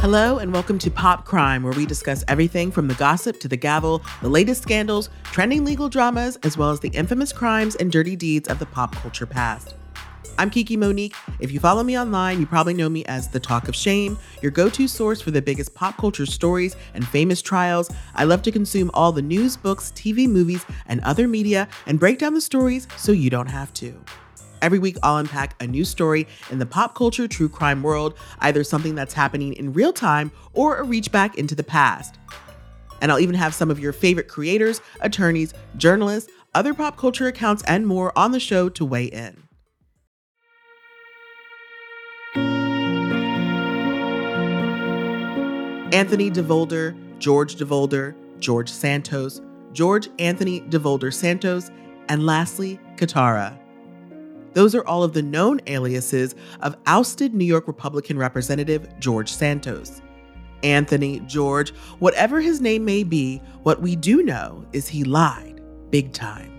Hello, and welcome to Pop Crime, where we discuss everything from the gossip to the gavel, the latest scandals, trending legal dramas, as well as the infamous crimes and dirty deeds of the pop culture past. I'm Kiki Monique. If you follow me online, you probably know me as The Talk of Shame, your go to source for the biggest pop culture stories and famous trials. I love to consume all the news, books, TV, movies, and other media and break down the stories so you don't have to. Every week, I'll unpack a new story in the pop culture true crime world, either something that's happening in real time or a reach back into the past. And I'll even have some of your favorite creators, attorneys, journalists, other pop culture accounts, and more on the show to weigh in. Anthony DeVolder, George DeVolder, George Santos, George Anthony DeVolder Santos, and lastly, Kitara. Those are all of the known aliases of ousted New York Republican Representative George Santos. Anthony, George, whatever his name may be, what we do know is he lied big time.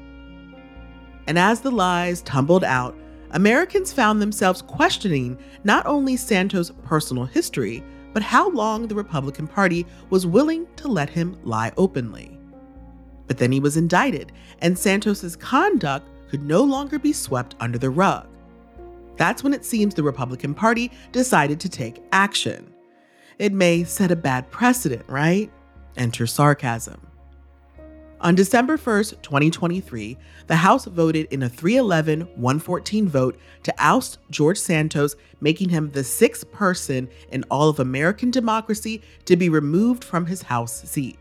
And as the lies tumbled out, Americans found themselves questioning not only Santos' personal history, but how long the Republican Party was willing to let him lie openly. But then he was indicted, and Santos's conduct could no longer be swept under the rug. That's when it seems the Republican Party decided to take action. It may set a bad precedent, right? Enter sarcasm. On December 1st, 2023, the House voted in a 311 114 vote to oust George Santos, making him the sixth person in all of American democracy to be removed from his House seat.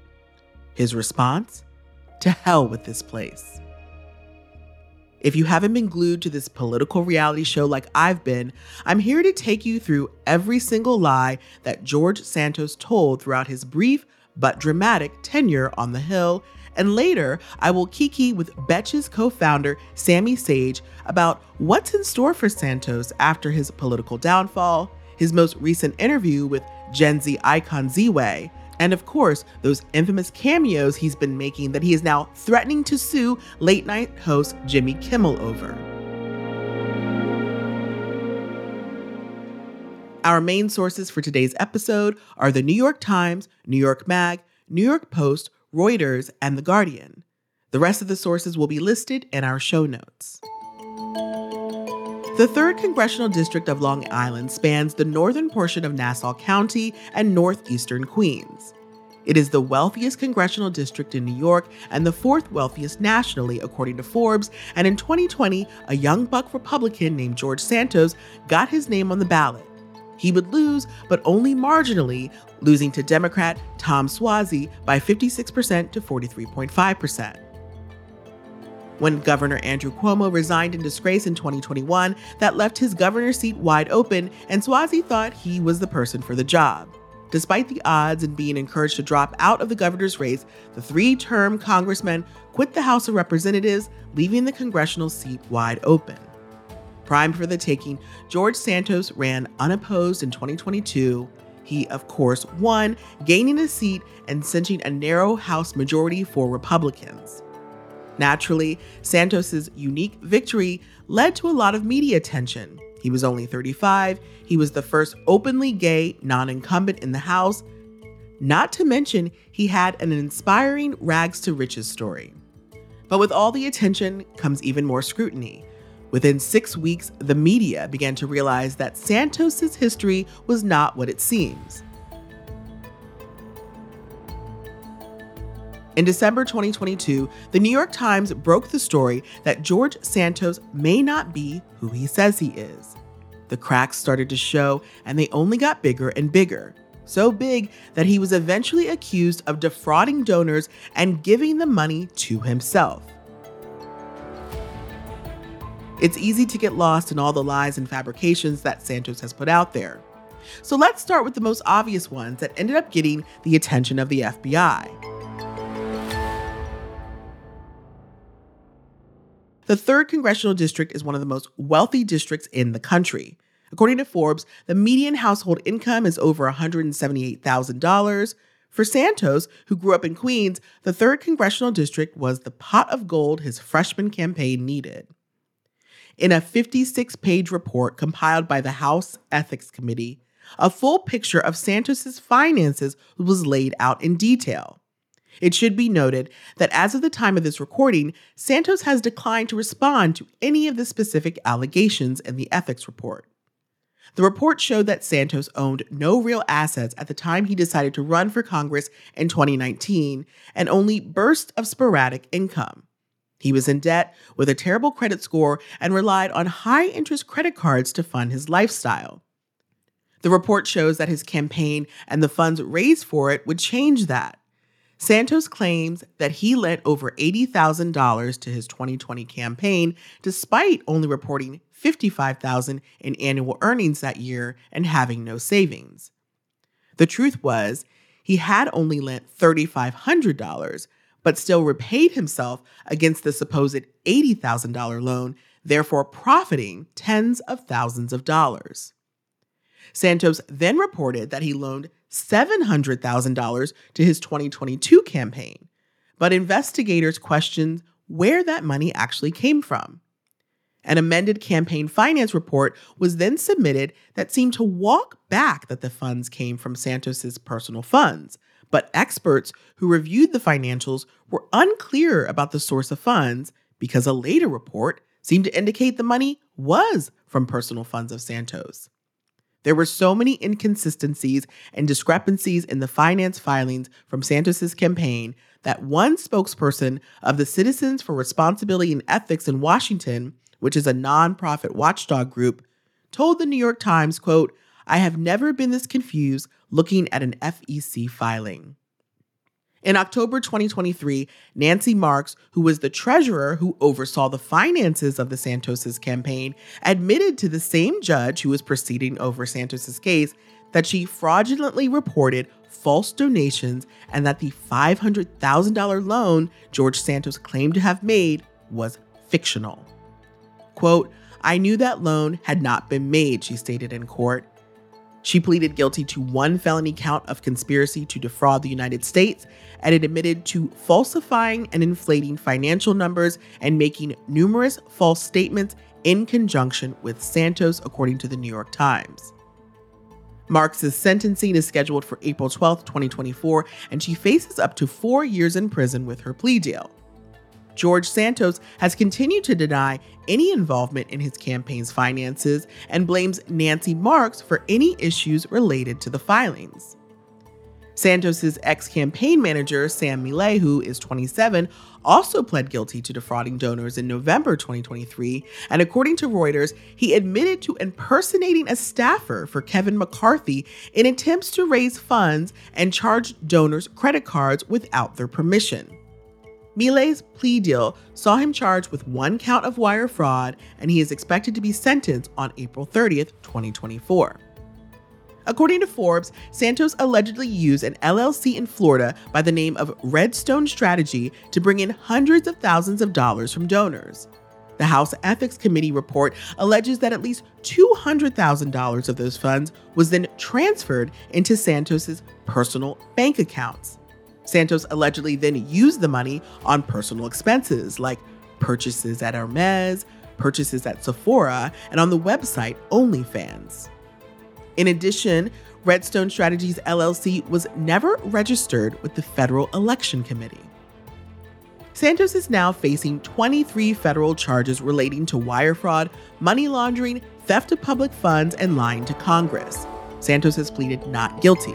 His response? To hell with this place. If you haven't been glued to this political reality show like I've been, I'm here to take you through every single lie that George Santos told throughout his brief but dramatic tenure on the Hill. And later, I will kiki with Betches co founder Sami Sage about what's in store for Santos after his political downfall, his most recent interview with Gen Z icon Ziwe, and of course, those infamous cameos he's been making that he is now threatening to sue late night host Jimmy Kimmel over. Our main sources for today's episode are the New York Times, New York Mag, New York Post, Reuters, and The Guardian. The rest of the sources will be listed in our show notes. The 3rd Congressional District of Long Island spans the northern portion of Nassau County and northeastern Queens. It is the wealthiest congressional district in New York and the fourth wealthiest nationally, according to Forbes. And in 2020, a young buck Republican named George Santos got his name on the ballot. He would lose, but only marginally, losing to Democrat Tom Suozzi by 56% to 43.5%. When Governor Andrew Cuomo resigned in disgrace in 2021, that left his governor seat wide open, and Suozzi thought he was the person for the job. Despite the odds and being encouraged to drop out of the governor's race, the three term congressman quit the House of Representatives, leaving the congressional seat wide open. Prime for the taking, George Santos ran unopposed in 2022. He, of course, won, gaining a seat and cinching a narrow House majority for Republicans. Naturally, Santos's unique victory led to a lot of media attention. He was only 35, he was the first openly gay non incumbent in the House. Not to mention, he had an inspiring rags to riches story. But with all the attention comes even more scrutiny. Within six weeks, the media began to realize that Santos's history was not what it seems. In December 2022, the New York Times broke the story that George Santos may not be who he says he is. The cracks started to show, and they only got bigger and bigger. So big that he was eventually accused of defrauding donors and giving the money to himself. It's easy to get lost in all the lies and fabrications that Santos has put out there. So let's start with the most obvious ones that ended up getting the attention of the FBI. The 3rd Congressional District is one of the most wealthy districts in the country. According to Forbes, the median household income is over $178,000. For Santos, who grew up in Queens, the 3rd Congressional District was the pot of gold his freshman campaign needed. In a 56 page report compiled by the House Ethics Committee, a full picture of Santos's finances was laid out in detail. It should be noted that as of the time of this recording, Santos has declined to respond to any of the specific allegations in the ethics report. The report showed that Santos owned no real assets at the time he decided to run for Congress in 2019 and only bursts of sporadic income. He was in debt with a terrible credit score and relied on high interest credit cards to fund his lifestyle. The report shows that his campaign and the funds raised for it would change that. Santos claims that he lent over $80,000 to his 2020 campaign despite only reporting $55,000 in annual earnings that year and having no savings. The truth was, he had only lent $3,500, but still repaid himself against the supposed $80,000 loan, therefore profiting tens of thousands of dollars. Santos then reported that he loaned $700,000 to his 2022 campaign, but investigators questioned where that money actually came from. An amended campaign finance report was then submitted that seemed to walk back that the funds came from Santos's personal funds, but experts who reviewed the financials were unclear about the source of funds because a later report seemed to indicate the money was from personal funds of Santos. There were so many inconsistencies and discrepancies in the finance filings from Santos's campaign that one spokesperson of the Citizens for Responsibility and Ethics in Washington, which is a nonprofit watchdog group, told the New York Times, quote, I have never been this confused looking at an FEC filing. In October 2023, Nancy Marks, who was the treasurer who oversaw the finances of the Santos's campaign, admitted to the same judge who was proceeding over Santos's case that she fraudulently reported false donations and that the $500,000 loan George Santos claimed to have made was fictional. Quote, I knew that loan had not been made, she stated in court. She pleaded guilty to one felony count of conspiracy to defraud the United States, and it admitted to falsifying and inflating financial numbers and making numerous false statements in conjunction with Santos, according to the New York Times. Marks' sentencing is scheduled for April 12, 2024, and she faces up to four years in prison with her plea deal. George Santos has continued to deny any involvement in his campaign's finances and blames Nancy Marks for any issues related to the filings. Santos's ex-campaign manager, Sam Millet, who is 27, also pled guilty to defrauding donors in November 2023, and according to Reuters, he admitted to impersonating a staffer for Kevin McCarthy in attempts to raise funds and charge donors credit cards without their permission. Millet's plea deal saw him charged with one count of wire fraud, and he is expected to be sentenced on April 30th, 2024. According to Forbes, Santos allegedly used an LLC in Florida by the name of Redstone Strategy to bring in hundreds of thousands of dollars from donors. The House Ethics Committee report alleges that at least $200,000 of those funds was then transferred into Santos's personal bank accounts. Santos allegedly then used the money on personal expenses like purchases at Hermes, purchases at Sephora, and on the website OnlyFans. In addition, Redstone Strategies LLC was never registered with the Federal Election Committee. Santos is now facing 23 federal charges relating to wire fraud, money laundering, theft of public funds, and lying to Congress. Santos has pleaded not guilty.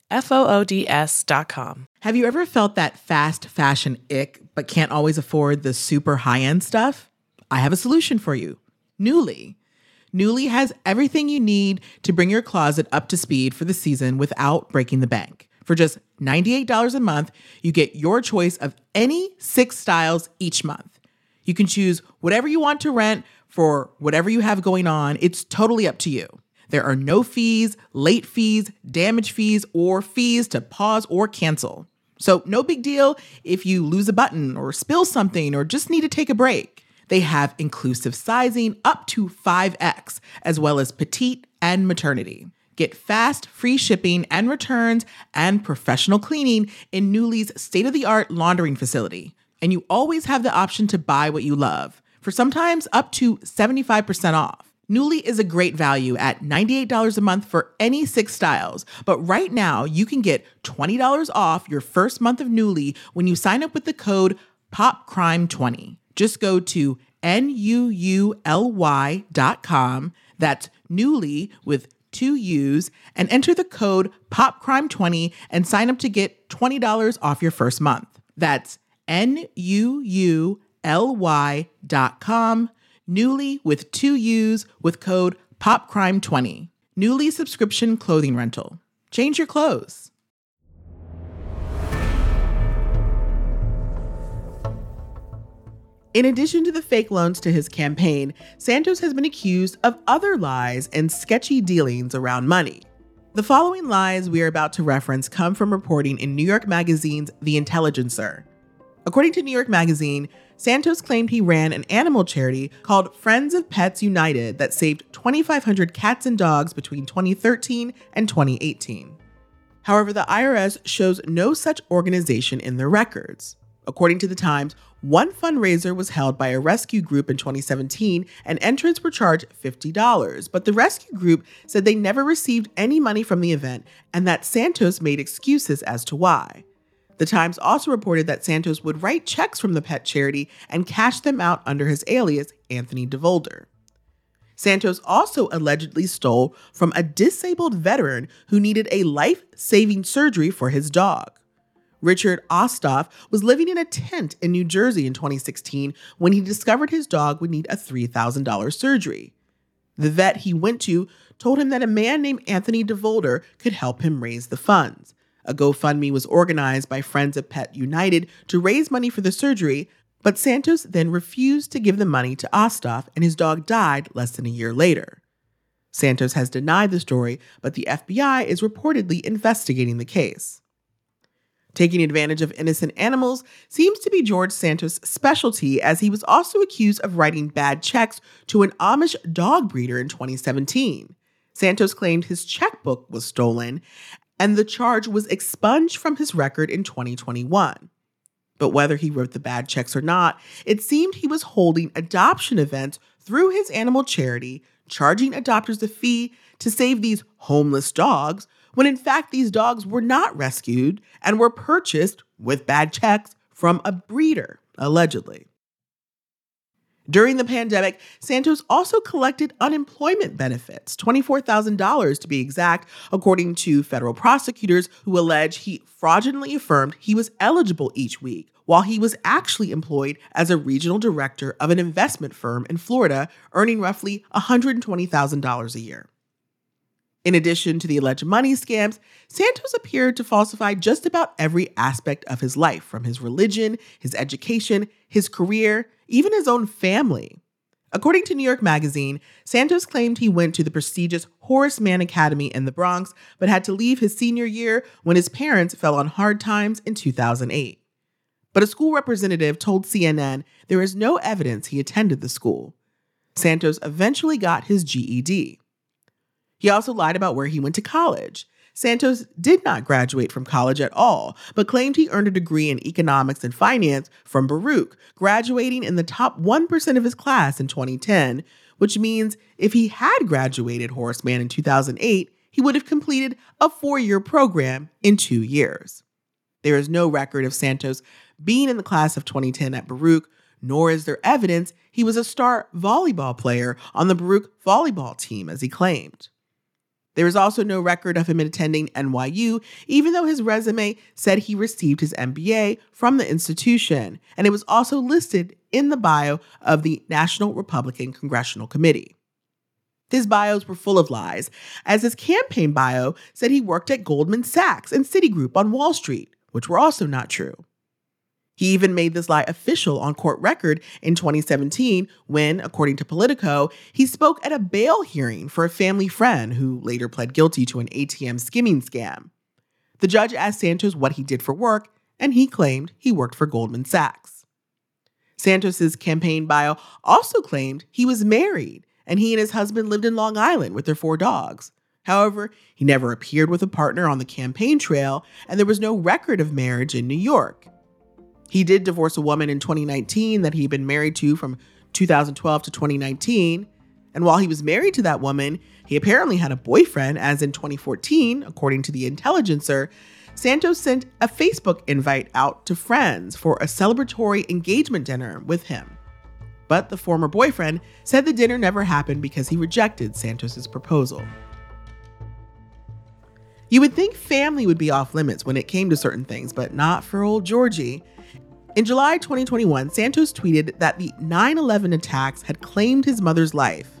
F O O D com. Have you ever felt that fast fashion ick, but can't always afford the super high end stuff? I have a solution for you Nuuly. Nuuly has everything you need to bring your closet up to speed for the season without breaking the bank. For just $98 a month, you get your choice of any six styles each month. You can choose whatever you want to rent for whatever you have going on. It's totally up to you. There are no fees, late fees, damage fees, or fees to pause or cancel. So, no big deal if you lose a button or spill something or just need to take a break. They have inclusive sizing up to 5X, as well as petite and maternity. Get fast, free shipping and returns and professional cleaning in Nuuly's state of the art laundering facility. And you always have the option to buy what you love, for sometimes up to 75% off. Nuuly is a great value at $98 a month for any six styles. But right now, you can get $20 off your first month of Nuuly when you sign up with the code POPCRIME20. Just go to N-U-U-L-Y dot com. That's Nuuly with two U's and enter the code POPCRIME20 and sign up to get $20 off your first month. That's N-U-U-L-Y dot com Nuuly with two U's with code POPCRIME20. Nuuly subscription clothing rental. Change your clothes. In addition to the fake loans to his campaign, Santos has been accused of other lies and sketchy dealings around money. The following lies we are about to reference come from reporting in New York Magazine's The Intelligencer. According to New York Magazine, Santos claimed he ran an animal charity called Friends of Pets United that saved 2,500 cats and dogs between 2013 and 2018. However, the IRS shows no such organization in their records. According to the Times, one fundraiser was held by a rescue group in 2017 and entrants were charged $50, but the rescue group said they never received any money from the event and that Santos made excuses as to why. The Times also reported that Santos would write checks from the pet charity and cash them out under his alias, Anthony DeVolder. Santos also allegedly stole from a disabled veteran who needed a life saving surgery for his dog. Richard Osthoff was living in a tent in New Jersey in 2016 when he discovered his dog would need a $3,000 surgery. The vet he went to told him that a man named Anthony DeVolder could help him raise the funds. A GoFundMe was organized by Friends of Pet United to raise money for the surgery, but Santos then refused to give the money to Osthoff and his dog died less than a year later. Santos has denied the story, but the FBI is reportedly investigating the case. Taking advantage of innocent animals seems to be George Santos' specialty, as he was also accused of writing bad checks to an Amish dog breeder in 2017. Santos claimed his checkbook was stolen, and the charge was expunged from his record in 2021. But whether he wrote the bad checks or not, it seemed he was holding adoption events through his animal charity, charging adopters a fee to save these homeless dogs when in fact these dogs were not rescued and were purchased with bad checks from a breeder, allegedly. During the pandemic, Santos also collected unemployment benefits, $24,000 to be exact, according to federal prosecutors who allege he fraudulently affirmed he was eligible each week while he was actually employed as a regional director of an investment firm in Florida, earning roughly $120,000 a year. In addition to the alleged money scams, Santos appeared to falsify just about every aspect of his life, from his religion, his education, his career, even his own family. According to New York Magazine, Santos claimed he went to the prestigious Horace Mann Academy in the Bronx, but had to leave his senior year when his parents fell on hard times in 2008. But a school representative told CNN there is no evidence he attended the school. Santos eventually got his GED. He also lied about where he went to college. Santos did not graduate from college at all, but claimed he earned a degree in economics and finance from Baruch, graduating in the top 1% of his class in 2010, which means if he had graduated Horace Mann in 2008, he would have completed a four year program in two years. There is no record of Santos being in the class of 2010 at Baruch, nor is there evidence he was a star volleyball player on the Baruch volleyball team, as he claimed. There is also no record of him attending NYU, even though his resume said he received his MBA from the institution, and it was also listed in the bio of the National Republican Congressional Committee. His bios were full of lies, as his campaign bio said he worked at Goldman Sachs and Citigroup on Wall Street, which were also not true. He even made this lie official on court record in 2017 when, according to Politico, he spoke at a bail hearing for a family friend who later pled guilty to an ATM skimming scam. The judge asked Santos what he did for work, and he claimed he worked for Goldman Sachs. Santos's campaign bio also claimed he was married and he and his husband lived in Long Island with their four dogs. However, he never appeared with a partner on the campaign trail, and there was no record of marriage in New York. He did divorce a woman in 2019 that he'd been married to from 2012 to 2019. And while he was married to that woman, he apparently had a boyfriend, as in 2014, according to the Intelligencer. Santos sent a Facebook invite out to friends for a celebratory engagement dinner with him. But the former boyfriend said the dinner never happened because he rejected Santos's proposal. You would think family would be off limits when it came to certain things, but not for old Georgie. In July 2021, Santos tweeted that the 9 11 attacks had claimed his mother's life.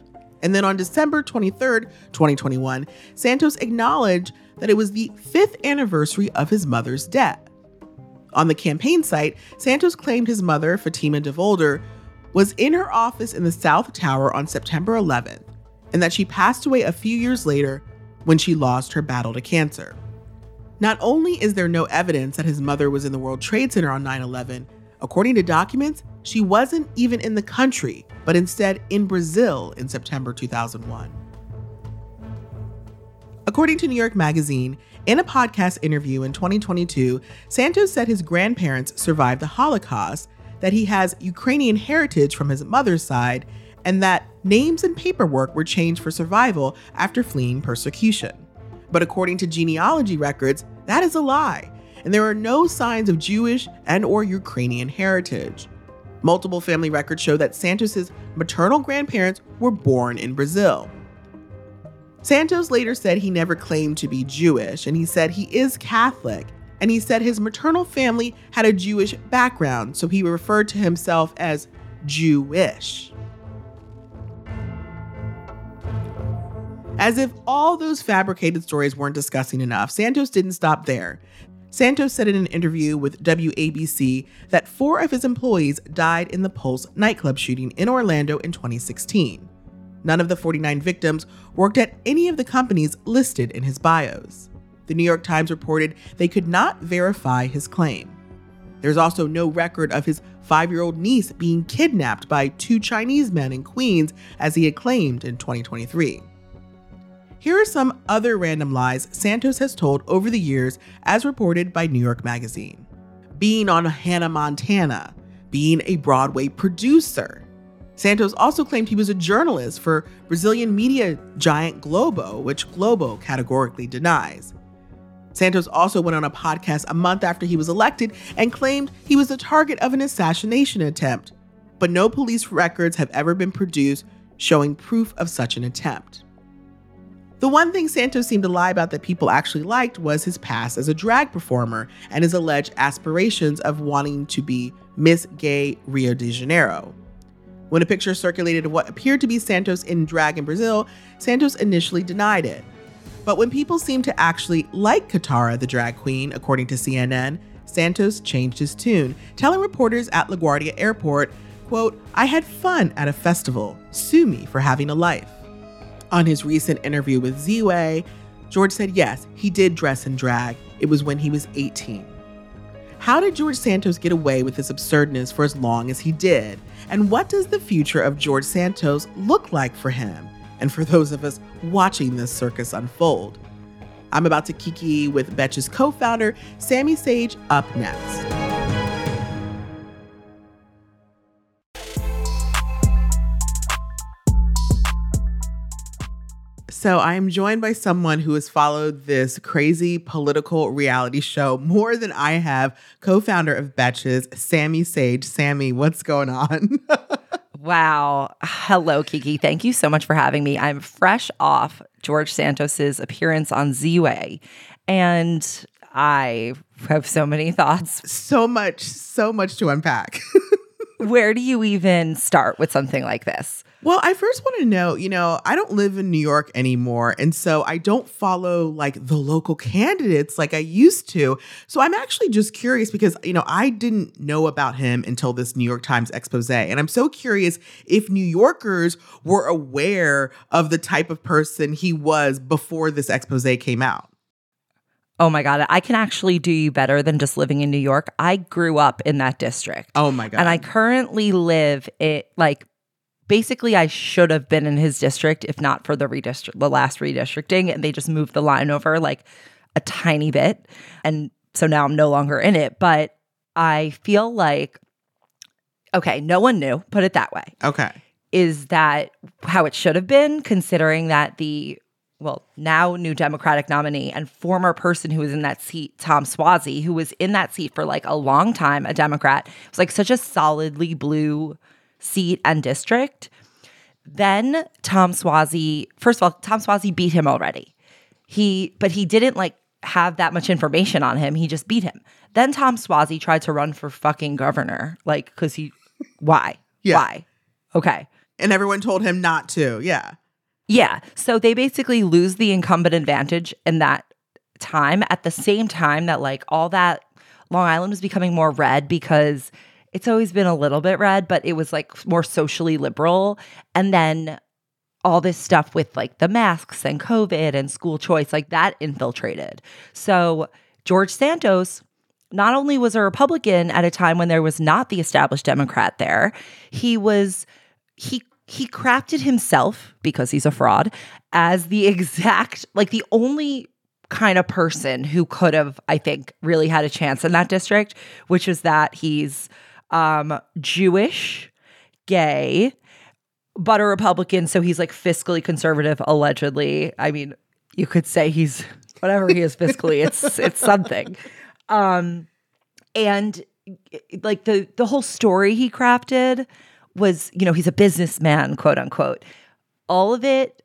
And then on December 23, 2021, Santos acknowledged that it was the fifth anniversary of his mother's death. On the campaign site, Santos claimed his mother, Fatima DeVolder, was in her office in the South Tower on September 11th, and that she passed away a few years later when she lost her battle to cancer. Not only is there no evidence that his mother was in the World Trade Center on 9 11, according to documents, she wasn't even in the country, but instead in Brazil in September 2001. According to New York Magazine, in a podcast interview in 2022, Santos said his grandparents survived the Holocaust, that he has Ukrainian heritage from his mother's side, and that names and paperwork were changed for survival after fleeing persecution. But according to genealogy records, that is a lie, and there are no signs of Jewish and or Ukrainian heritage. Multiple family records show that Santos's maternal grandparents were born in Brazil. Santos later said he never claimed to be Jewish, and he said he is Catholic, and he said his maternal family had a Jewish background, so he referred to himself as Jewish. As if all those fabricated stories weren't disgusting enough, Santos didn't stop there. Santos said in an interview with WABC that four of his employees died in the Pulse nightclub shooting in Orlando in 2016. None of the 49 victims worked at any of the companies listed in his bios. The New York Times reported they could not verify his claim. There's also no record of his five year old niece being kidnapped by two Chinese men in Queens, as he had claimed in 2023. Here are some other random lies Santos has told over the years, as reported by New York Magazine. Being on Hannah Montana, being a Broadway producer. Santos also claimed he was a journalist for Brazilian media giant Globo, which Globo categorically denies. Santos also went on a podcast a month after he was elected and claimed he was the target of an assassination attempt. but no police records have ever been produced showing proof of such an attempt. The one thing Santos seemed to lie about that people actually liked was his past as a drag performer and his alleged aspirations of wanting to be Miss Gay Rio de Janeiro. When a picture circulated of what appeared to be Santos in drag in Brazil, Santos initially denied it. But when people seemed to actually like Kitara, the drag queen, according to CNN, Santos changed his tune, telling reporters at LaGuardia Airport, quote, I had fun at a festival. Sue me for having a life. On his recent interview with Ziwe, George said yes, he did dress in drag. It was when he was 18. How did George Santos get away with this absurdness for as long as he did? And what does the future of George Santos look like for him? And for those of us watching this circus unfold? I'm about to kiki with Betches co founder Sami Sage up next. So, I am joined by someone who has followed this crazy political reality show more than I have. Co founder of Betches, Sami Sage. Sami, what's going on? wow. Hello, Kiki. Thank you so much for having me. I'm fresh off George Santos's appearance on Ziwe, and I have so many thoughts. So much, so much to unpack. Where do you even start with something like this? Well, I first want to know, you know, I don't live in New York anymore. And so I don't follow like the local candidates like I used to. So I'm actually just curious because, you know, I didn't know about him until this New York Times expose. And I'm so curious if New Yorkers were aware of the type of person he was before this expose came out. Oh my God, I can actually do you better than just living in New York. I grew up in that district. Oh my God. And I currently live it like basically I should have been in his district if not for the redistrict the last redistricting and they just moved the line over like a tiny bit. And so now I'm no longer in it but I feel like okay no one knew put it that way okay. is that how it should have been considering that the well, now new Democratic nominee and former person who was in that seat, Tom Suozzi, who was in that seat for like a long time, a Democrat, was like such a solidly blue seat and district. Then Tom Suozzi, first of all, Tom Suozzi beat him already. He, but he didn't like have that much information on him. He just beat him. Then Tom Suozzi tried to run for fucking governor, like, because he, why? Yeah. Why? Okay. And everyone told him not to. Yeah. Yeah. So they basically lose the incumbent advantage in that time at the same time that, like, all that Long Island was becoming more red because it's always been a little bit red, but it was like more socially liberal. And then all this stuff with like the masks and COVID and school choice, like that infiltrated. So George Santos not only was a Republican at a time when there was not the established Democrat there, he was he he crafted himself because he's a fraud as the exact like the only kind of person who could have I think really had a chance in that district, which is that he's um, Jewish, gay, but a Republican. So he's like fiscally conservative, allegedly. I mean, you could say he's whatever he is fiscally. it's it's something. Um, and like the the whole story he crafted was, you know, he's a businessman, quote unquote. All of it,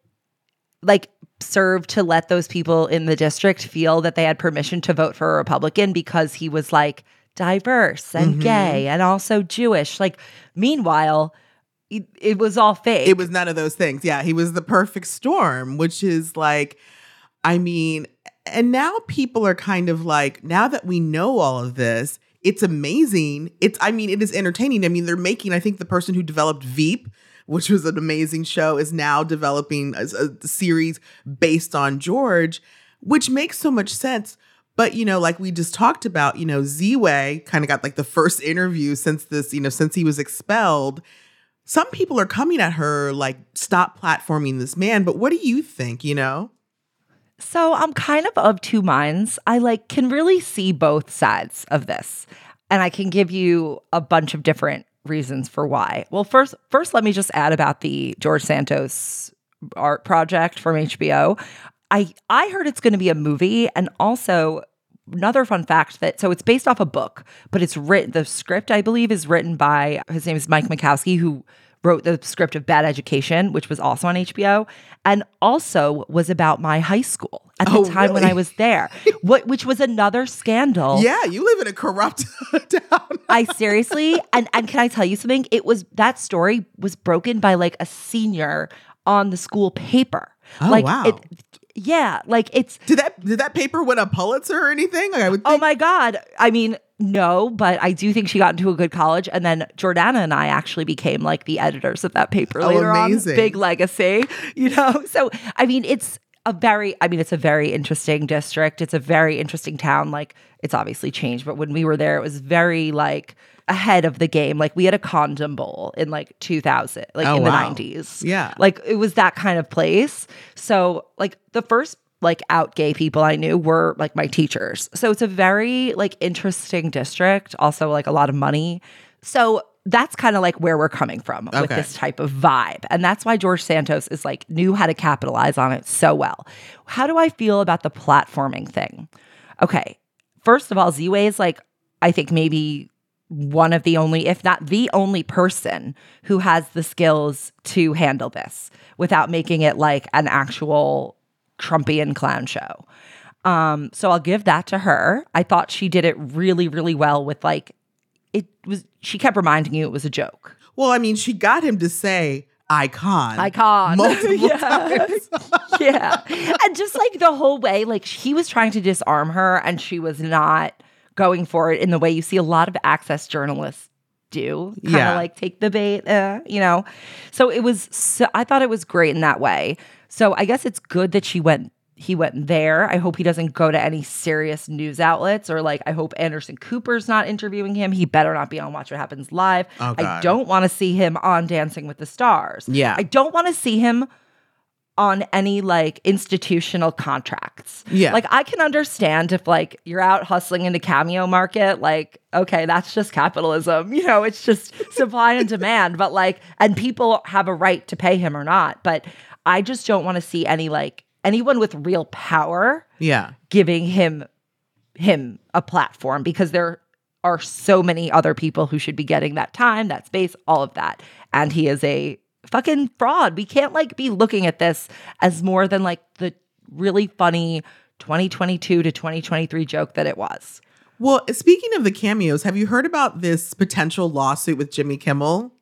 like served to let those people in the district feel that they had permission to vote for a Republican because he was like diverse and mm-hmm. gay and also Jewish. Like, meanwhile, it, it was all fake. It was none of those things. Yeah, he was the perfect storm, which is like, I mean, and now people are kind of like, now that we know all of this, it's amazing. It's, I mean, it is entertaining. I mean, they're making, I think the person who developed Veep, which was an amazing show, is now developing a, a series based on George, which makes so much sense. But, you know, like we just talked about, you know, Ziwe kind of got like the first interview since this, you know, since he was expelled. Some people are coming at her like, stop platforming this man. But what do you think, you know? So I'm kind of of two minds. I like can really see both sides of this. And I can give you a bunch of different reasons for why. Well, first first let me just add about the George Santos art project from HBO. I I heard it's going to be a movie and also another fun fact that so it's based off a book, but it's written the script I believe is written by his name is Mike Makowsky who wrote the script of Bad Education, which was also on HBO, and also was about my high school at the Oh, time when? I was there, what, which was another scandal. Yeah, you live in a corrupt town. I seriously, and and can I tell you something? It was that story was broken by like a senior on the school paper. Oh, like, wow. It, yeah, like it's Did that did that paper win a Pulitzer or anything? Like I would Oh my God. I mean, no, but I do think she got into a good college. And then Jordana and I actually became like the editors of that paper Oh, later amazing. on. Big legacy, you know? So, I mean, it's a very, I mean, it's a very interesting district. It's a very interesting town. Like, it's obviously changed, but when we were there, it was very like, ahead of the game. Like we had a condom bowl in like 2000 like Oh, in wow. the 90s Yeah. like it was that kind of place. So like the first like out gay people i knew were like my teachers. So it's a very like interesting district also like a lot of money. So that's kind of like where we're coming from with this type of vibe. And that's why george santos is like knew how to capitalize on it so well. How do i feel about the platforming thing? Okay. First of all Ziwe is like i think maybe one of the only, if not the only person who has the skills to handle this without making it like an actual Trumpian clown show. Um, so I'll give that to her. I thought she did it really, really well with like, it was, she kept reminding you it was a joke. Well, I mean, she got him to say icon. Icon. Multiple times. yeah. And just like the whole way, like he was trying to disarm her and she was not going for it in the way you see a lot of access journalists do. Kind of Yeah. like take the bait, uh, you know? So it was, so, I thought it was great in that way. So I guess it's good that she went. He went there. I hope he doesn't go to any serious news outlets or like I hope Anderson Cooper's not interviewing him. He better not be on Watch What Happens Live. Oh, I don't want to see him on Dancing with the Stars. Yeah. I don't want to see him on any like institutional contracts. Yeah. Like I can understand if like you're out hustling in the cameo market, like, okay, that's just capitalism. You know, it's just supply and demand. But like, and people have a right to pay him or not. But I just don't want to see any like anyone with real power Yeah. giving him him a platform because there are so many other people who should be getting that time, that space, all of that. And he is a fucking fraud. We can't like be looking at this as more than like the really funny 2022 to 2023 joke that it was. Well, speaking of the cameos, have you heard about this potential lawsuit with Jimmy Kimmel?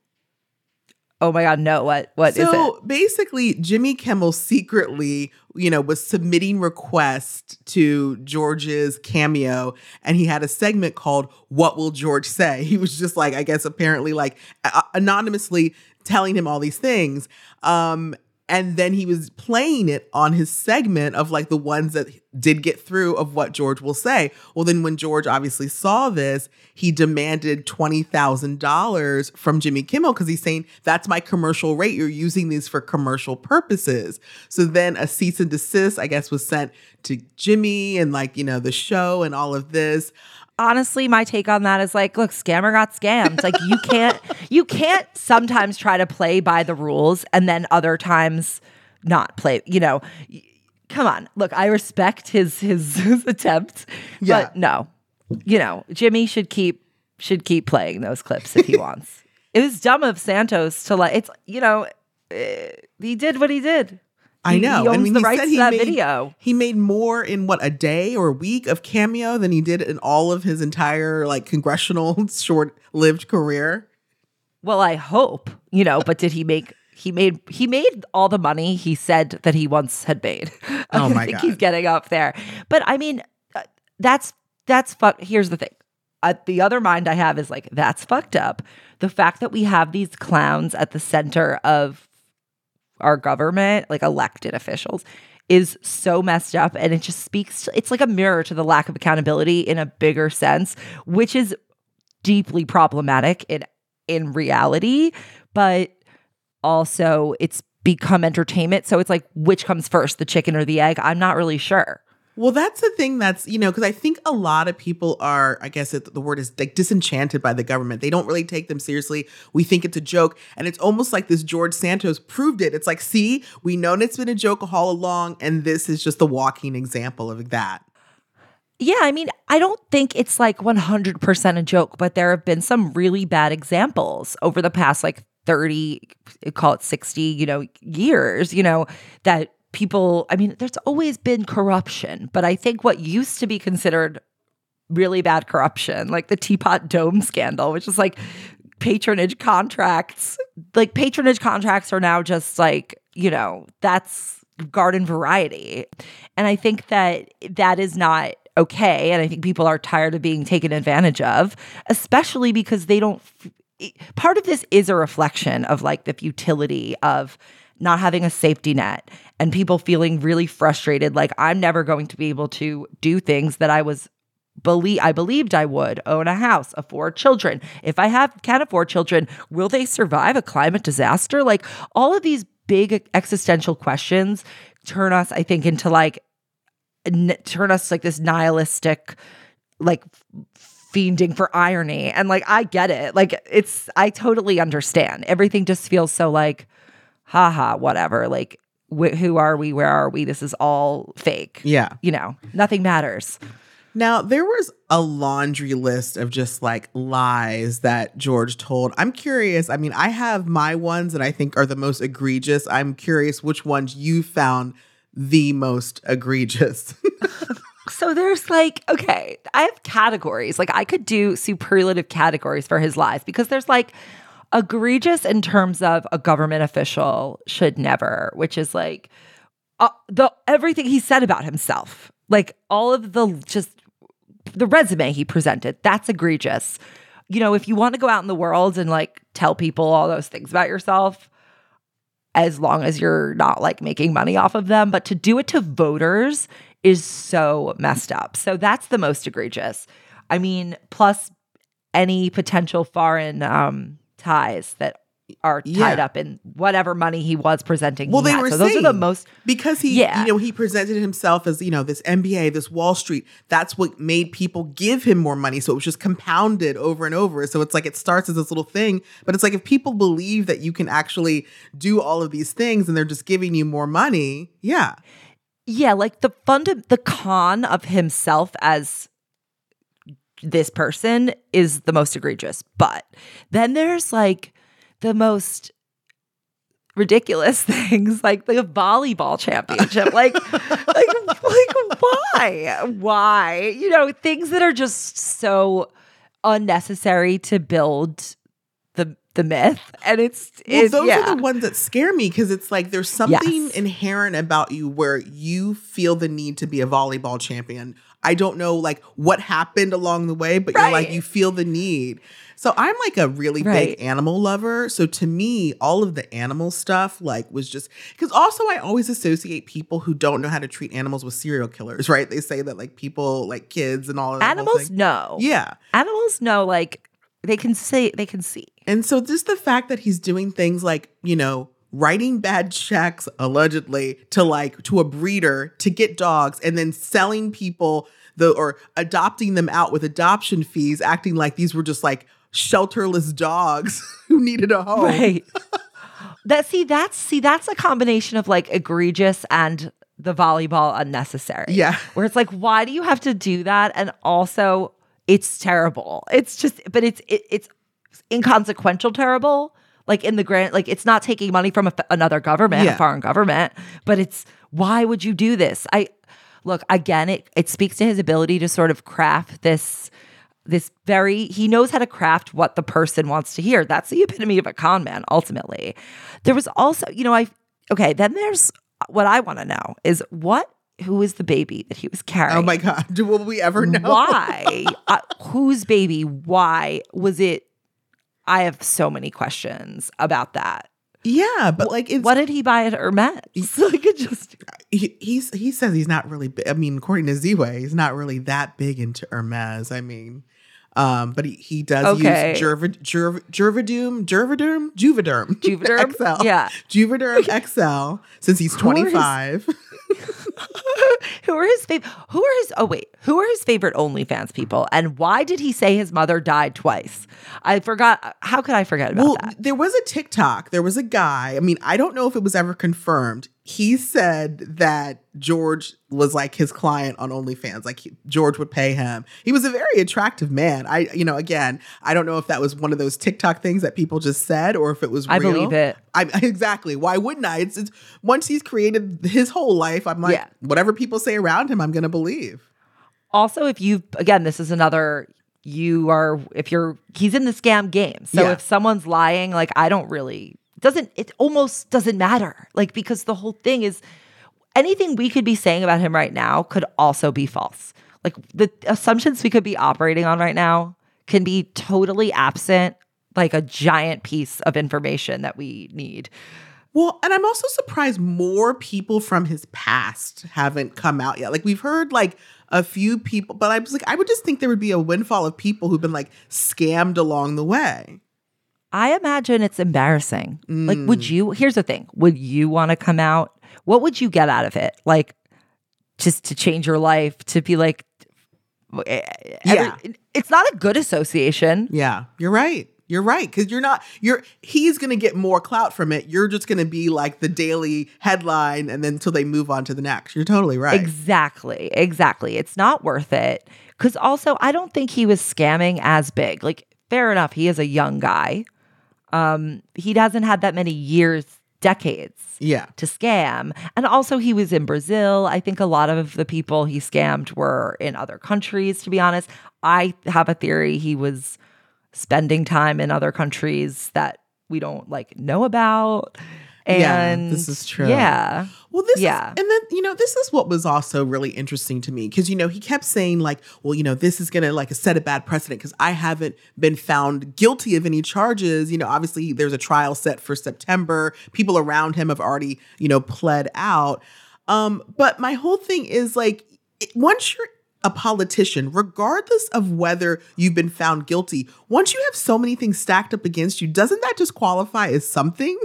Oh my god, no, what what is so basically, Jimmy Kimmel secretly, you know, was submitting requests to George's cameo, and he had a segment called "What Will George Say." He was just like, I guess, apparently, like a- anonymously telling him all these things. Um, and then he was playing it on his segment of like the ones that did get through of what George will say. Well, then when George obviously saw this, he demanded $20,000 from Jimmy Kimmel because he's saying, that's my commercial rate. You're using these for commercial purposes. So then a cease and desist, I guess, was sent to Jimmy and like, you know, the show and all of this. Honestly my take on that is like look scammer got scammed. Like you can't you can't sometimes try to play by the rules and then other times not play you know. Come on. Look i respect his his, his attempt Yeah. but no. You know jimmy should keep should keep playing those clips if he wants. It was dumb of santos to like it's you know eh, he did what he did I know. he owns I mean, the he rights said to that made, video He made more in what a day or a week of cameo than he did in all of his entire like congressional short-lived career. Well, I hope, you know, but did he make he made he made all the money he said that he once had made. Oh my I think God. he's getting up there. But I mean, uh, that's that's fuck here's the thing. Uh, the other mind I have is like that's fucked up. The fact that we have these clowns at the center of our government, like elected officials, is so messed up and it just speaks it's like a mirror to the lack of accountability in a bigger sense, which is deeply problematic in in reality, but also it's become entertainment. So it's like which comes first, the chicken or the egg? I'm not really sure. Well, that's the thing that's, you know, because I think a lot of people are, I guess it, the word is like disenchanted by the government. They don't really take them seriously. We think it's a joke. And it's almost like this George Santos proved it. It's like, see, we known it's been a joke all along. And this is just a walking example of that. Yeah, I mean, I don't think it's like 100% a joke, but there have been some really bad examples over the past like 30, call it 60, you know, years, you know, that people, I mean, there's always been corruption, but I think what used to be considered really bad corruption, like the Teapot Dome scandal, which is like patronage contracts, like patronage contracts are now just like, you know, that's garden variety. And I think that that is not okay. And I think people are tired of being taken advantage of, especially because they don't. Part of this is a reflection of like the futility of not having a safety net and people feeling really frustrated like I'm never going to be able to do things that I was believe I believed I would own a house, afford children. If I have can afford children, will they survive a climate disaster? Like all of these big existential questions turn us I think into like n- turn us like this nihilistic like fiending for irony and like I get it. Like it's I totally understand. Everything just feels so like haha whatever like wh- who are we where are we this is all fake. Yeah. You know, nothing matters. Now, there was a laundry list of just like lies that George told. I'm curious. I mean, I have my ones that I think are the most egregious. I'm curious which ones you found the most egregious. So there's like, okay, I have categories. Like I could do superlative categories for his lies because there's like egregious in terms of a government official should never, which is like uh, the everything he said about himself, like all of the just the resume he presented. That's egregious. You know, if you want to go out in the world and like tell people all those things about yourself, as long as you're not like making money off of them, but to do it to voters is so messed up. So that's the most egregious. I mean, plus any potential foreign um, ties that are tied Yeah. up in whatever money he was presenting. Well, they had. were so those are the most. because he, Yeah. you know, he presented himself as, you know, this MBA, this Wall Street. That's what made people give him more money. So it was just compounded over and over. So it's like it starts as this little thing, but it's like if people believe that you can actually do all of these things and they're just giving you more money, yeah. Yeah, like the fund, the con of himself as this person is the most egregious. But then there's like the most ridiculous things, like the volleyball championship. like, like, like, why? Why? You know, things that are just so unnecessary to build the the myth. And it's, Well, those yeah. are the ones that scare me because it's like there's something Yes. inherent about you where you feel the need to be a volleyball champion. I don't know like what happened along the way, but you're like you feel the need. So I'm like a really Right. big animal lover. So to me, all of the animal stuff like was just because also I always associate people who don't know how to treat animals with serial killers, right? They say that like people like kids and all of that. Animals know. Yeah. Animals know, like, they can say, they can see. And so just the fact that he's doing things like, you know, writing bad checks allegedly to like to a breeder to get dogs and then selling people the or adopting them out with adoption fees acting like these were just like shelterless dogs who needed a home. Right. that see that's see that's a combination of like egregious and the volleyball unnecessary. Yeah. Where it's like why do you have to do that and also it's terrible. It's just but it's it, it's inconsequential terrible. Like in the grant like it's not taking money from a, another government, Yeah. a foreign government, but it's why would you do this? I look again it it speaks to his ability to sort of craft this this very he knows how to craft what the person wants to hear that's the epitome of a con man ultimately there was also you know i okay then there's what i want to know is what who is the baby that he was carrying Oh my god, do will we ever know? why uh, whose baby why was it i have so many questions about that Yeah, but like it's what did he buy at hermes like it just he, he's he says he's not really big. I mean, according to Ziwe, he's not really that big into Hermes. I mean, um, but he, he does Okay. use Jurva, Jurv, Jurvadoom, Jurvaderm, Juvederm, Juvederm? XL, Yeah. Juvederm XL since he's his- 25. who are his favorite? Who are his? Oh wait, who are his favorite OnlyFans people? And why did he say his mother died twice? I forgot. How could I forget about well, that? there was a TikTok. There was a guy. I mean, I don't know if it was ever confirmed. He said that George was like his client on OnlyFans. Like he, George would pay him. He was a very attractive man. I, you know, again, I don't know if that was one of those TikTok things that people just said or if it was. I real. believe it. I exactly. Why wouldn't I? It's, it's once he's created his whole life. I'm like, Yeah. whatever people say around him, I'm gonna believe. Also, if you again, this is another you are if you're he's in the scam game. So Yeah. if someone's lying, like I don't really doesn't it almost doesn't matter. Like because the whole thing is anything we could be saying about him right now could also be false. Like the assumptions we could be operating on right now can be totally absent like a giant piece of information that we need. Well, and I'm also surprised more people from his past haven't come out yet. Like we've heard like a few people, but I was like, I would just think there would be a windfall of people who've been like scammed along the way. I imagine it's embarrassing. Like, Mm. would you? Here's the thing: Would you want to come out? What would you get out of it? Like, just to change your life, to be like, eh, Yeah. it's not a good association. Yeah, you're right. You're right because you're not. You're he's gonna get more clout from it. You're just gonna be like the daily headline, and then until they move on to the next. You're totally right. Exactly, exactly. It's not worth it. Because also, I don't think he was scamming as big. Like, fair enough, he is a young guy. Um, he hasn't had that many years, decades. yeah, to scam. And also, he was in Brazil. I think a lot of the people he scammed were in other countries, to be honest. I have a theory he was spending time in other countries that we don't like know about. Yeah, And this is true. Yeah. Well, this Yeah. is, and then you know, this is what was also really interesting to me because you know he kept saying like, well, you know, this is gonna like set a bad precedent because I haven't been found guilty of any charges. You know, obviously there's a trial set for September. People around him have already you know pled out. Um, but my whole thing is like, once you're a politician, regardless of whether you've been found guilty, once you have so many things stacked up against you, doesn't that just qualify as something?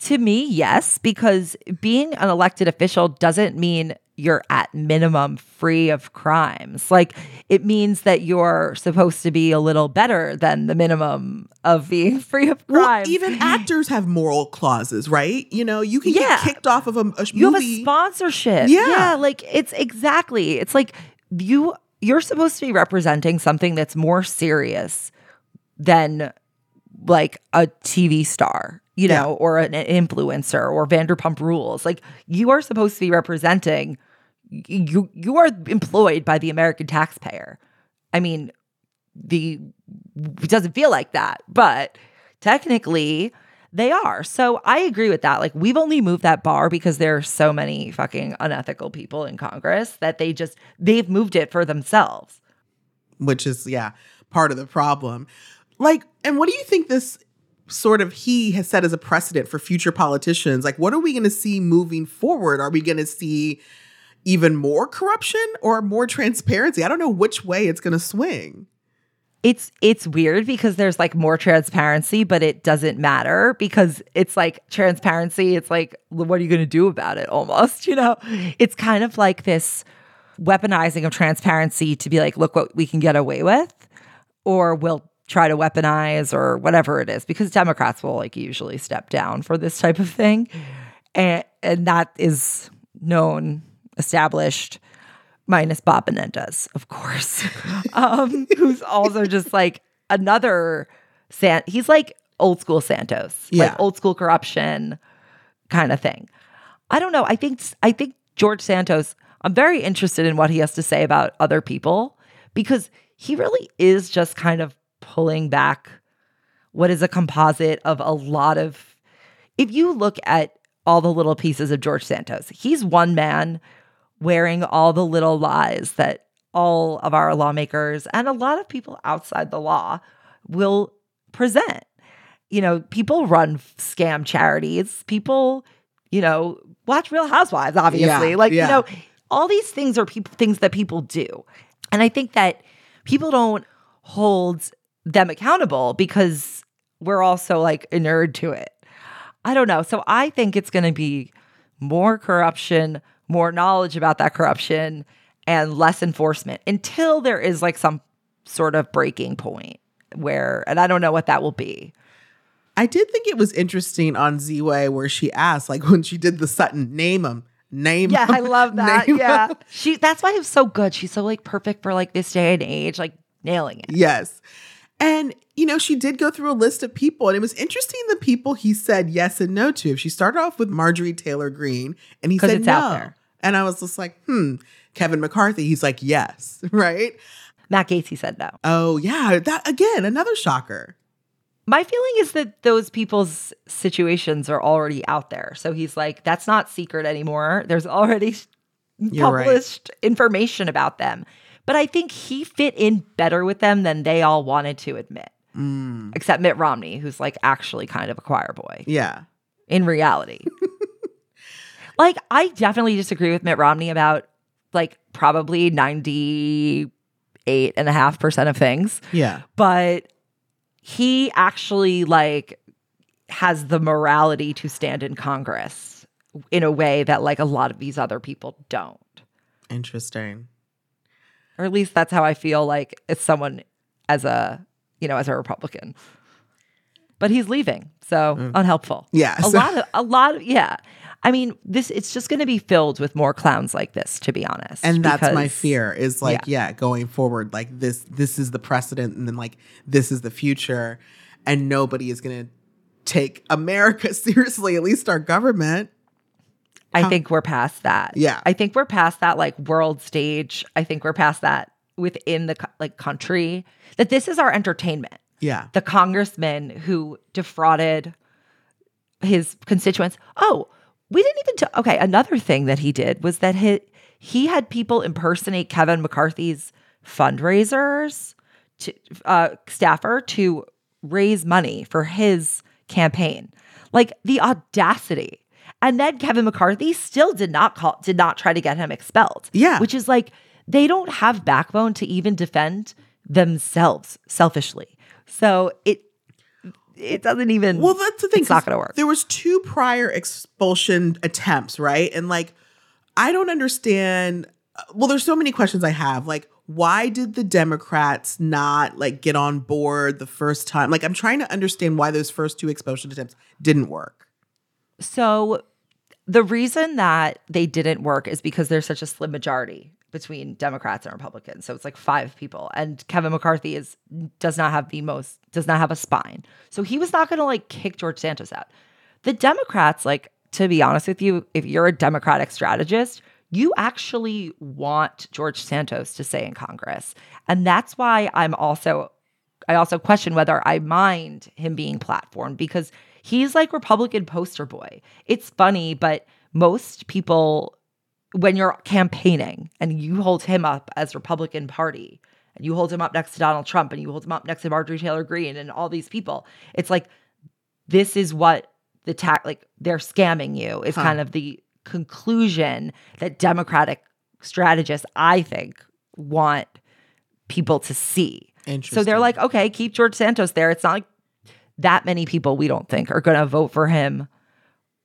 To me, yes, because being an elected official doesn't mean you're at minimum free of crimes. Like it means that you're supposed to be a little better than the minimum of being free of Well, even actors have moral clauses, right? You know, you can Yeah. get kicked off of a, a you have a sponsorship. Yeah. like it's exactly. It's like you you're supposed to be representing something that's more serious than like a TV star, you Yeah. know, or an influencer or Vanderpump Rules. Like you are supposed to be representing you you are employed by the American taxpayer. I mean, the it doesn't feel like that, but technically they are. So I agree with that. Like we've only moved that bar because there are so many fucking unethical people in Congress that they just they've moved it for themselves. which is yeah part of the problem like and what do you think this sort of he has set as a precedent for future politicians like what are we going to see moving forward are we going to see even more corruption or more transparency i don't know which way it's going to swing It's it's weird because there's like more transparency, but it doesn't matter because it's like transparency. It's like, what are you going to do about it? Almost, you know, it's kind of like this weaponizing of transparency to be like, look what we can get away with, or we'll try to weaponize or whatever it is because Democrats will like usually step down for this type of thing, and and that is known, established minus Bob Menendez, of course, um, who's also just like another San. He's like old school Santos, Yeah. like old school corruption kind of thing. I don't know. I think I think George Santos. I'm very interested in what he has to say about other people because he really is just kind of pulling back what is a composite of a lot of. If you look at all the little pieces of George Santos, he's one man wearing all the little lies that all of our lawmakers and a lot of people outside the law will present. You know, people run scam charities. People, you know, watch Real Housewives, obviously. Yeah, like, yeah. you know, all these things are people things that people do. And I think that people don't hold them accountable because we're also like inured to it. I don't know. So I think it's going to be more corruption, more knowledge about that corruption, and less enforcement until there is like some sort of breaking point where, and I don't know what that will be. I did think it was interesting on Ziwe where she asked, like when she did the Sutton, name him, name Yeah, him. I love that. Yeah. him." She that's why it's so good. She's so like perfect for like this day and age, like nailing it. Yes. And, you know, she did go through a list of people, and it was interesting the people he said yes and no to. She started off with Marjorie Taylor Greene, and he said it's no. out there. And I was just like, hmm. Kevin McCarthy, he's like, yes, right? Matt Gaetz said no. Oh, yeah. That again, another shocker. My feeling is that those people's situations are already out there. So he's like, that's not secret anymore. There's already You're right. published information about them. But I think he fit in better with them than they all wanted to admit. Mm, Except Mitt Romney, who's like actually kind of a choir boy yeah. in reality. like, I definitely disagree with Mitt Romney about like probably 98.5% of things. Yeah. but he actually like has the morality to stand in Congress in a way that like a lot of these other people don't. Interesting. Or at least that's how I feel like as someone as a, you know, as a Republican. But he's leaving. So mm. unhelpful. Yeah, A lot of a lot of yeah. I mean, this it's just going to be filled with more clowns like this to be honest. And that's my fear is like, yeah. going forward, like this, this is the precedent, and then like this is the future, and nobody is gonna take America seriously, at least our government. I How- think we're past that. Yeah. I think we're past that like world stage. I think we're past that within the like country that this is our entertainment. Yeah. The congressman who defrauded his constituents. Oh, we didn't even t- Okay, another thing that he did was that he he had people impersonate Kevin McCarthy's fundraisers to uh staffer to raise money for his campaign. Like the audacity. And then Kevin McCarthy still did not call did not try to get him expelled. Yeah. Which is like they don't have backbone to even defend themselves selfishly. So it it doesn't even Well, that's the thing. It's not gonna work. There was two prior expulsion attempts, right? And like, I don't understand. Uh, well, there's so many questions I have. Like, why did the Democrats not like get on board the first time? Like, I'm trying to understand why those first two expulsion attempts didn't work. So the reason that they didn't work is because there's such a slim majority between Democrats and Republicans. So it's like five people. And Kevin McCarthy is does not have the most does not have a spine. So he was not gonna like kick George Santos out. The Democrats, like, to be honest with you, if you're a Democratic strategist, you actually want George Santos to stay in Congress. And that's why I'm also I also question whether I mind him being platformed because he's like Republican poster boy. It's funny, but most people, when you're campaigning and you hold him up as Republican Party and you hold him up next to Donald Trump and you hold him up next to Marjorie Taylor Greene and all these people, it's like this is what the tax like they're scamming you is Huh. kind of the conclusion that Democratic strategists, I think, want people to see. So they're like, okay, keep George Santos there. It's not like that many people we don't think are going to vote for him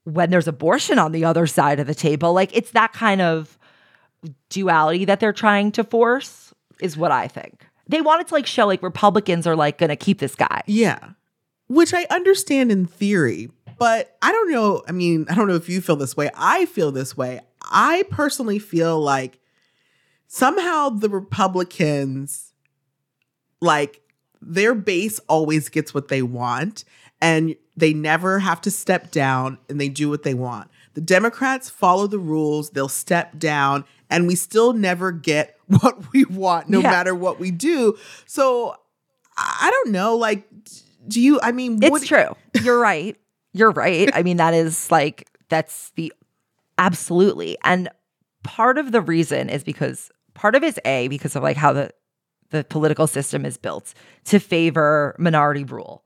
when there's abortion on the other side of the table. Like it's that kind of duality that they're trying to force is what I think. They wanted to like show like Republicans are like going to keep this guy. Yeah. Which I understand in theory, but I don't know. I mean, I don't know if you feel this way. I feel this way. I personally feel like somehow the Republicans, like, their base always gets what they want and they never have to step down and they do what they want. The Democrats follow the rules, they'll step down, and we still never get what we want, no Yeah. matter what we do. So I don't know. Like, do you? I mean, It's true. You're right. You're right. I mean, that is like, that's the absolutely. And part of the reason is because part of it's A, because of like how the, the political system is built to favor minority rule.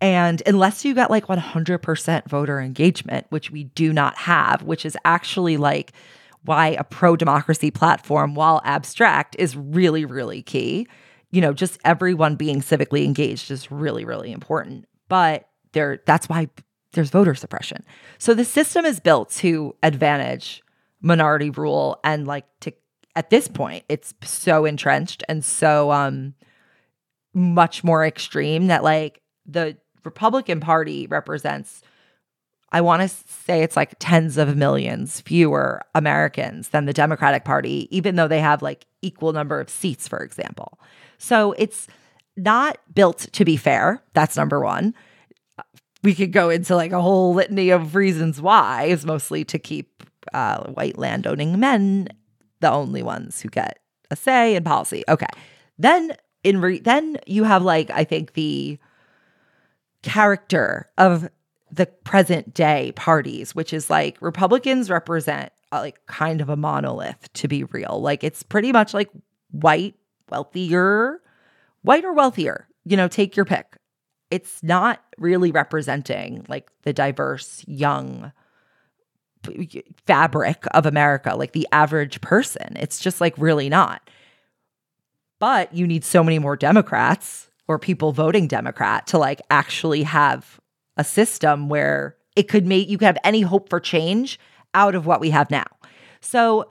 And unless you got like 100% voter engagement, which we do not have, which is actually like why a pro democracy platform, while abstract, is really, really key. You know, just everyone being civically engaged is really, really important. But there, that's why there's voter suppression. So the system is built to advantage minority rule and like to at this point it's so entrenched and so um much more extreme that like the Republican Party represents, I want to say it's like tens of millions fewer Americans than the Democratic Party, even though they have like equal number of seats, for example. So it's not built to be fair. That's number one. We could go into like a whole litany of reasons why, is mostly to keep uh, white landowning men the only ones who get a say in policy. Okay. Then in re- then you have like I think the character of the present day parties, which is like Republicans represent uh, like kind of a monolith to be real. Like it's pretty much like white, wealthier, white or wealthier, you know, take your pick. It's not really representing like the diverse young fabric of America, like the average person. It's just like really not. But you need so many more Democrats or people voting Democrat to like actually have a system where it could make you could have any hope for change out of what we have now. So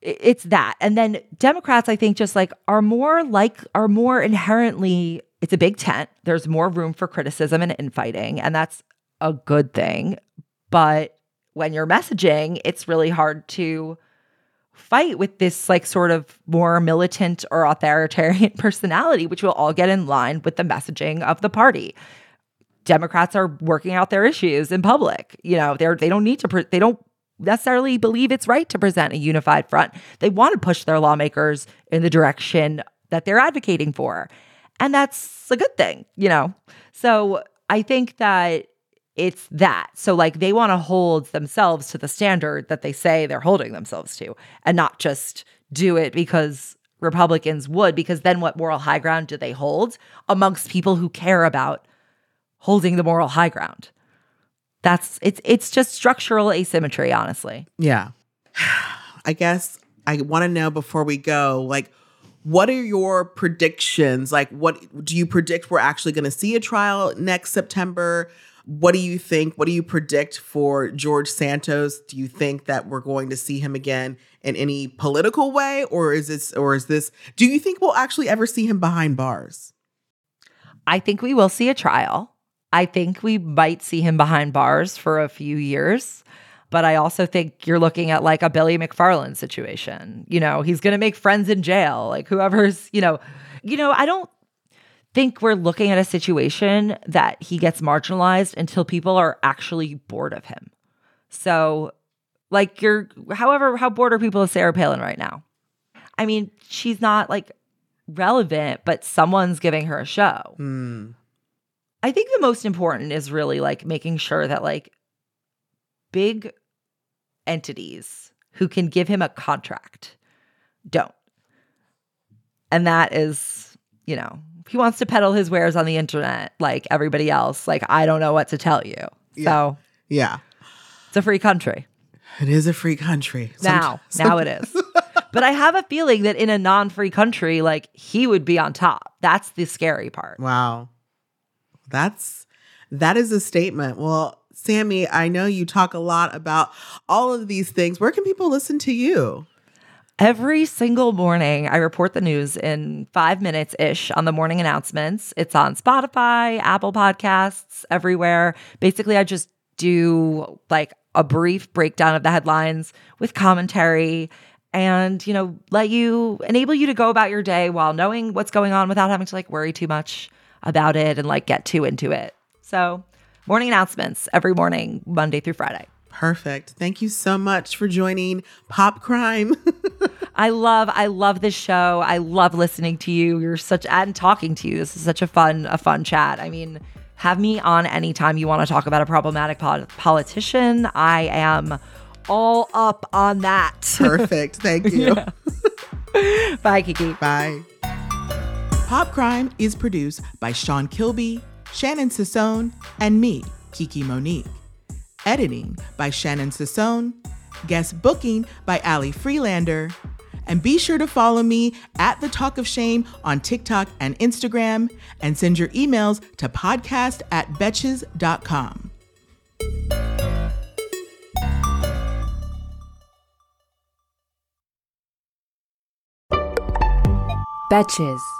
it's that. And then Democrats, I think, just like are more like, are more inherently, it's a big tent. There's more room for criticism and infighting. And that's a good thing. But when you're messaging, it's really hard to fight with this like sort of more militant or authoritarian personality, which will all get in line with the messaging of the party. Democrats are working out their issues in public. You know, they're they don't need to pre- they don't necessarily believe it's right to present a unified front. They want to push their lawmakers in the direction that they're advocating for. And that's a good thing, you know. So I think that it's that. So, like, they want to hold themselves to the standard that they say they're holding themselves to and not just do it because Republicans would, because then what moral high ground do they hold amongst people who care about holding the moral high ground? That's it's it's just structural asymmetry, honestly. Yeah. I guess I want to know before we go, like, what are your predictions? Like, what do you predict we're actually going to see a trial next September? What do you think? What do you predict for George Santos? Do you think that we're going to see him again in any political way or is this or is this do you think we'll actually ever see him behind bars? I think we will see a trial. I think we might see him behind bars for a few years. But I also think you're looking at like a Billy McFarland situation. You know, he's going to make friends in jail. Like whoever's, you know, you know, I don't think we're looking at a situation that he gets marginalized until people are actually bored of him. So, like, you're, however, how bored are people of Sarah Palin right now? I mean, she's not like relevant, but someone's giving her a show. Hmm. I think the most important is really like making sure that like big entities who can give him a contract don't. And that is, you know, he wants to peddle his wares on the internet like everybody else. Like, I don't know what to tell you. Yeah. So Yeah. it's a free country. It is a free country. Now, Somet- now it is. but I have a feeling that in a non free country, like he would be on top. That's the scary part. Wow. That's that is a statement. Well, Sami, I know you talk a lot about all of these things. Where can people listen to you? Every single morning, I report the news in five minutes ish on the morning announcements. It's on Spotify, Apple Podcasts, everywhere. Basically, I just do like a brief breakdown of the headlines with commentary and, you know, let you enable you to go about your day while knowing what's going on without having to like worry too much about it and like get too into it. So, morning announcements every morning, Monday through Friday. Perfect. Thank you so much for joining Pop Crime. I love, I love this show. I love listening to you. You're such and talking to you. This is such a fun, a fun chat. I mean, have me on anytime you want to talk about a problematic po- politician. I am all up on that. Perfect. Thank you. Bye, Kiki. Bye. Pop Crime is produced by Sean Kilby, Shannon Sassone, and me, Kiki Monique. Editing by Shannon Sassone. Guest booking by Ali Freelander. And be sure to follow me at The Talk of Shame on TikTok and Instagram and send your emails to podcast at betches.com. Betches.